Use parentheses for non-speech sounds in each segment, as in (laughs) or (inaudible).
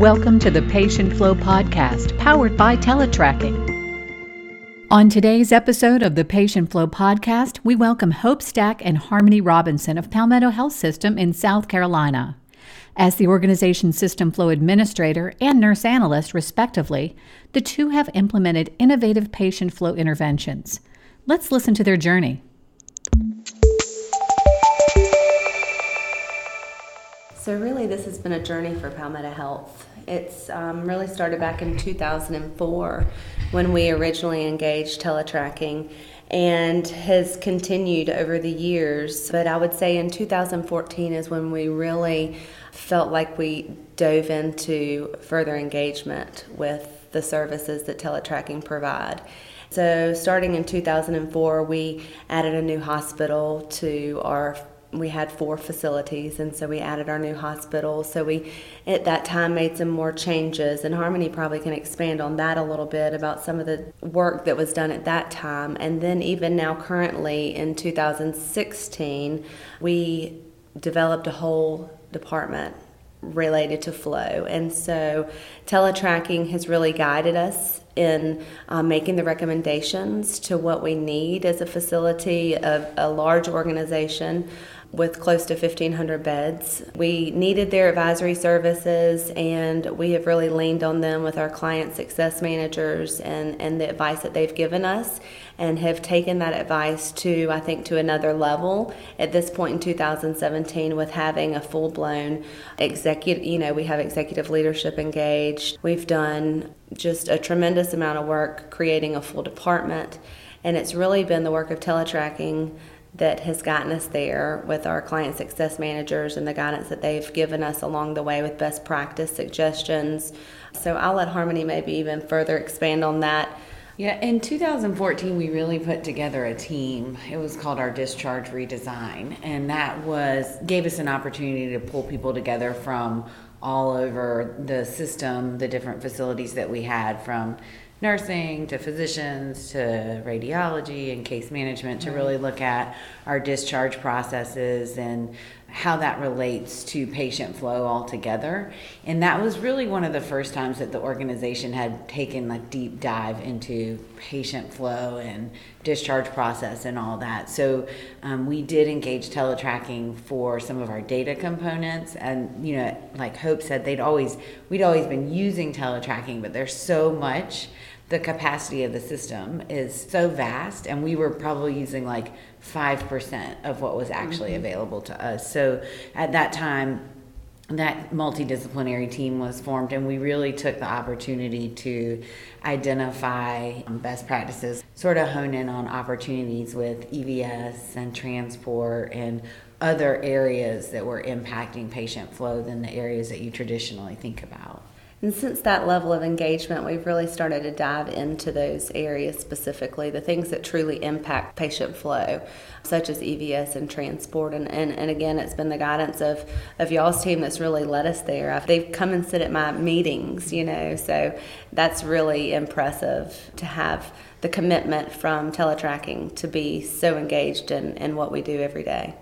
Welcome to the Patient Flow Podcast, powered by Teletracking. On today's episode of the Patient Flow Podcast, we welcome Hope Stack and Harmony Robinson of Palmetto Health System in South Carolina. As the organization's System Flow Administrator and Nurse Analyst, respectively, the two have implemented innovative patient flow interventions. Let's listen to their journey. So, really, this has been a journey for Palmetto Health. It's um, really started back in 2004 when we originally engaged teletracking and has continued over the years. But I would say in 2014 is when we really felt like we dove into further engagement with the services that teletracking provide. So, starting in 2004, we added a new hospital to our we had four facilities and so we added our new hospital. So we at that time made some more changes and harmony probably can expand on that a little bit about some of the work that was done at that time. And then even now currently in 2016 we developed a whole department related to flow. And so teletracking has really guided us in uh, making the recommendations to what we need as a facility of a large organization with close to 1,500 beds. We needed their advisory services, and we have really leaned on them with our client success managers and, and the advice that they've given us, and have taken that advice to, I think, to another level at this point in 2017 with having a full blown executive, you know, we have executive leadership engaged. We've done just a tremendous amount of work creating a full department, and it's really been the work of teletracking that has gotten us there with our client success managers and the guidance that they've given us along the way with best practice suggestions. So I'll let Harmony maybe even further expand on that. Yeah, in 2014, we really put together a team. It was called our Discharge Redesign, and that was gave us an opportunity to pull people together from all over the system, the different facilities that we had from nursing to physicians to radiology and case management to really look at our discharge processes and how that relates to patient flow altogether. And that was really one of the first times that the organization had taken a deep dive into patient flow and discharge process and all that. So um, we did engage teletracking for some of our data components. And, you know, like Hope said, they'd always, we'd always been using teletracking, but there's so much the capacity of the system is so vast and we were probably using like 5% of what was actually mm-hmm. available to us so at that time that multidisciplinary team was formed and we really took the opportunity to identify best practices sort of hone in on opportunities with evs and transport and other areas that were impacting patient flow than the areas that you traditionally think about and since that level of engagement, we've really started to dive into those areas specifically, the things that truly impact patient flow, such as EVS and transport. And, and, and again, it's been the guidance of, of y'all's team that's really led us there. They've come and sit at my meetings, you know, so that's really impressive to have the commitment from teletracking to be so engaged in, in what we do every day.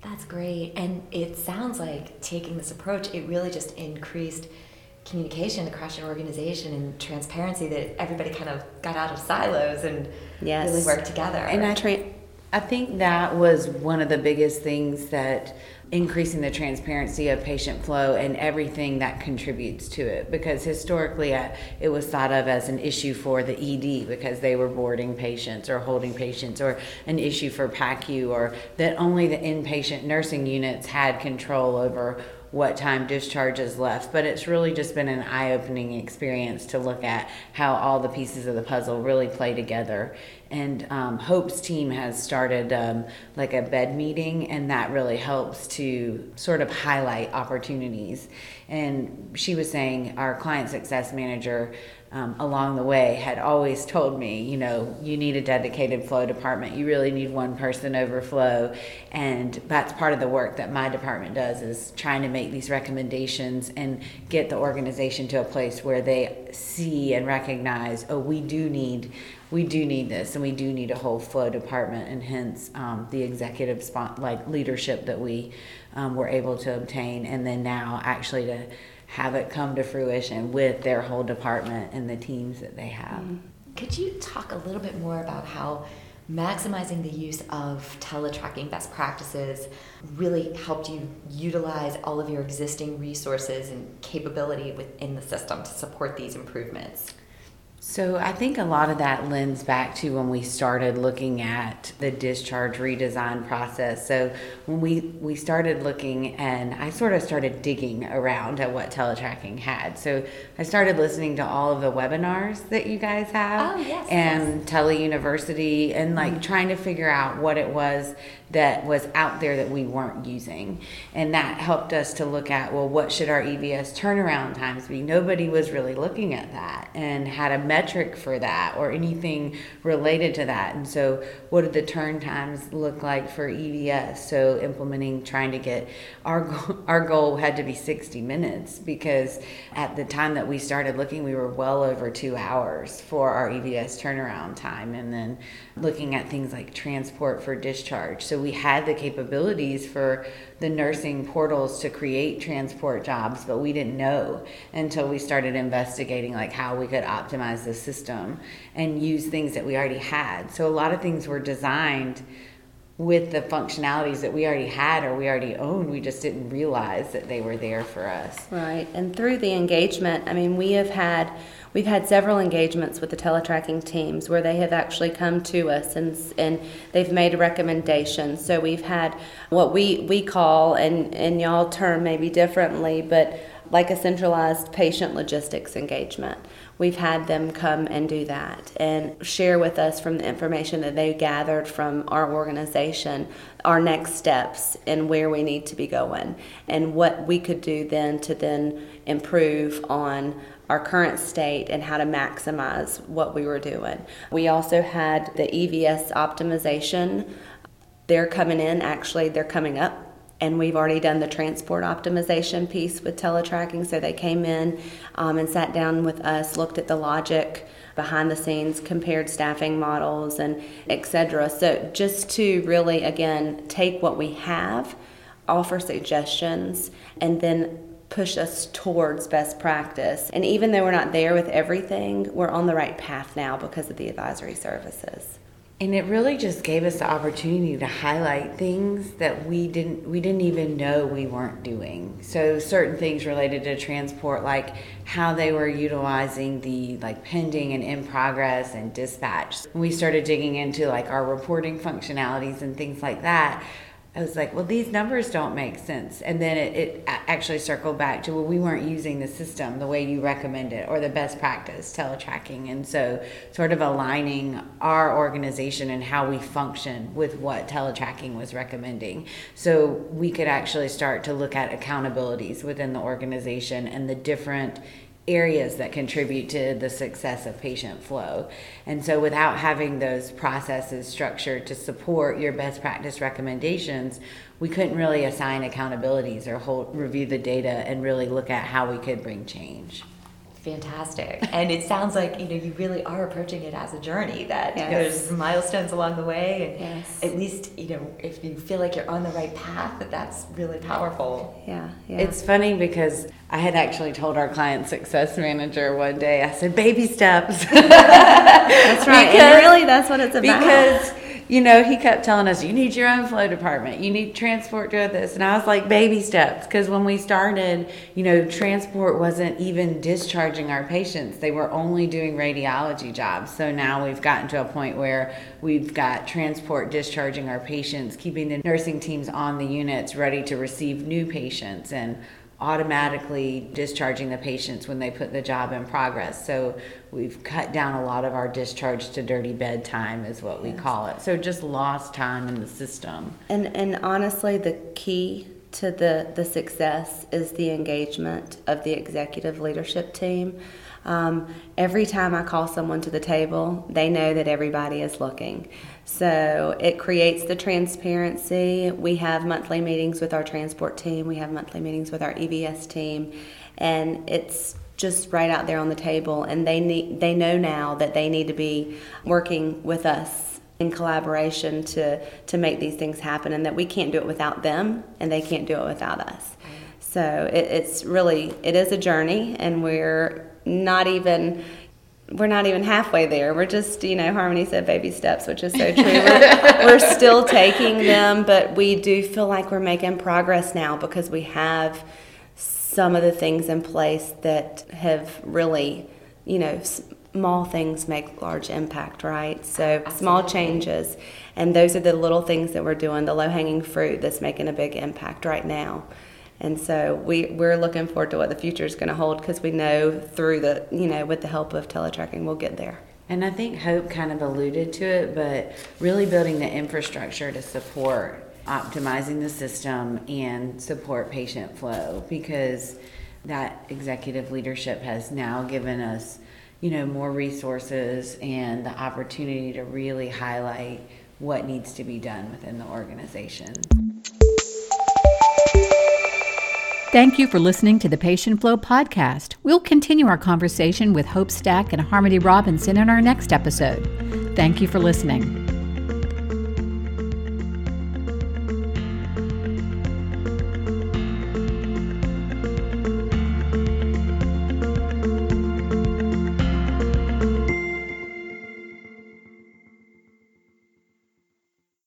That's great. And it sounds like taking this approach, it really just increased – communication across your organization and transparency that everybody kind of got out of silos and yes. really worked together. And I tra- I think that was one of the biggest things that increasing the transparency of patient flow and everything that contributes to it because historically uh, it was thought of as an issue for the ED because they were boarding patients or holding patients or an issue for PACU or that only the inpatient nursing units had control over what time discharge is left. But it's really just been an eye opening experience to look at how all the pieces of the puzzle really play together. And um, Hope's team has started um, like a bed meeting, and that really helps to sort of highlight opportunities. And she was saying, our client success manager um, along the way had always told me, you know, you need a dedicated flow department. You really need one person overflow. And that's part of the work that my department does is trying to make these recommendations and get the organization to a place where they see and recognize, oh, we do need we do need this and we do need a whole flow department and hence um, the executive spot like leadership that we um, were able to obtain and then now actually to have it come to fruition with their whole department and the teams that they have. Mm-hmm. Could you talk a little bit more about how maximizing the use of teletracking best practices really helped you utilize all of your existing resources and capability within the system to support these improvements? So I think a lot of that lends back to when we started looking at the discharge redesign process. So when we we started looking and I sort of started digging around at what teletracking had. So I started listening to all of the webinars that you guys have oh, yes, and yes. Tele University and like mm-hmm. trying to figure out what it was that was out there that we weren't using. And that helped us to look at, well, what should our EVS turnaround times be? Nobody was really looking at that and had a metric for that or anything related to that. And so, what did the turn times look like for EVS? So, implementing, trying to get our, (laughs) our goal had to be 60 minutes because at the time that we started looking, we were well over two hours for our EVS turnaround time. And then looking at things like transport for discharge. So we had the capabilities for the nursing portals to create transport jobs, but we didn't know until we started investigating like how we could optimize the system and use things that we already had. So a lot of things were designed with the functionalities that we already had or we already owned. We just didn't realize that they were there for us. Right. And through the engagement, I mean, we have had we've had several engagements with the teletracking teams where they have actually come to us and and they've made a recommendation. So we've had what we we call and and y'all term maybe differently, but like a centralized patient logistics engagement we've had them come and do that and share with us from the information that they gathered from our organization our next steps and where we need to be going and what we could do then to then improve on our current state and how to maximize what we were doing. We also had the EVS optimization. They're coming in, actually, they're coming up and we've already done the transport optimization piece with teletracking. So they came in um, and sat down with us, looked at the logic behind the scenes, compared staffing models, and etc. So just to really again take what we have, offer suggestions, and then push us towards best practice. And even though we're not there with everything, we're on the right path now because of the advisory services and it really just gave us the opportunity to highlight things that we didn't we didn't even know we weren't doing. So certain things related to transport like how they were utilizing the like pending and in progress and dispatch. We started digging into like our reporting functionalities and things like that I was like, well, these numbers don't make sense. And then it, it, actually circled back to, well, we weren't using the system the way you recommend it or the best practice, teletracking. And so, sort of aligning our organization and how we function with what teletracking was recommending. So, we could actually start to look at accountabilities within the organization and the different areas that contribute to the success of patient flow. And so, without having those processes structured to support your best practice recommendations, we couldn't really assign accountabilities or hold, review the data and really look at how we could bring change fantastic. and it sounds like you know you really are approaching it as a journey that yes. there's milestones along the way, and yes. at least you know if you feel like you're on the right path, that that's really powerful. Yeah, yeah. It's funny because I had actually told our client success manager one day. I said, "Baby steps." (laughs) that's right. Because, and really, that's what it's about. Because you know, he kept telling us, you need your own flow department. You need transport to this. And I was like, baby steps. Because when we started, you know, transport wasn't even discharging our patients. They were only doing radiology jobs. So now we've gotten to a point where we've got transport discharging our patients, keeping the nursing teams on the units ready to receive new patients. And automatically discharging the patients when they put the job in progress. So we've cut down a lot of our discharge to dirty bed time is what we yes. call it. So just lost time in the system. And and honestly the key to the, the success is the engagement of the executive leadership team. Um, every time I call someone to the table, they know that everybody is looking. So it creates the transparency. We have monthly meetings with our transport team, we have monthly meetings with our EVS team, and it's just right out there on the table and they need they know now that they need to be working with us in collaboration to to make these things happen and that we can't do it without them and they can't do it without us. So it, it's really it is a journey, and we're not even we're not even halfway there. We're just, you know, Harmony said baby steps, which is so true. We're, (laughs) we're, still taking them, but we do feel like we're making progress now because we have some of the things in place that have really, you know, small things make large impact, right? So Absolutely. small changes, and those are the little things that we're doing, the low hanging fruit that's making a big impact right now. And so we, we're looking forward to what the future is going to hold because we know through the, you know, with the help of teletracking, we'll get there. And I think Hope kind of alluded to it, but really building the infrastructure to support optimizing the system and support patient flow because that executive leadership has now given us, you know, more resources and the opportunity to really highlight what needs to be done within the organization. Thank you for listening to the Patient Flow podcast. We'll continue our conversation with Hope Stack and Harmony Robinson in our next episode. Thank you for listening.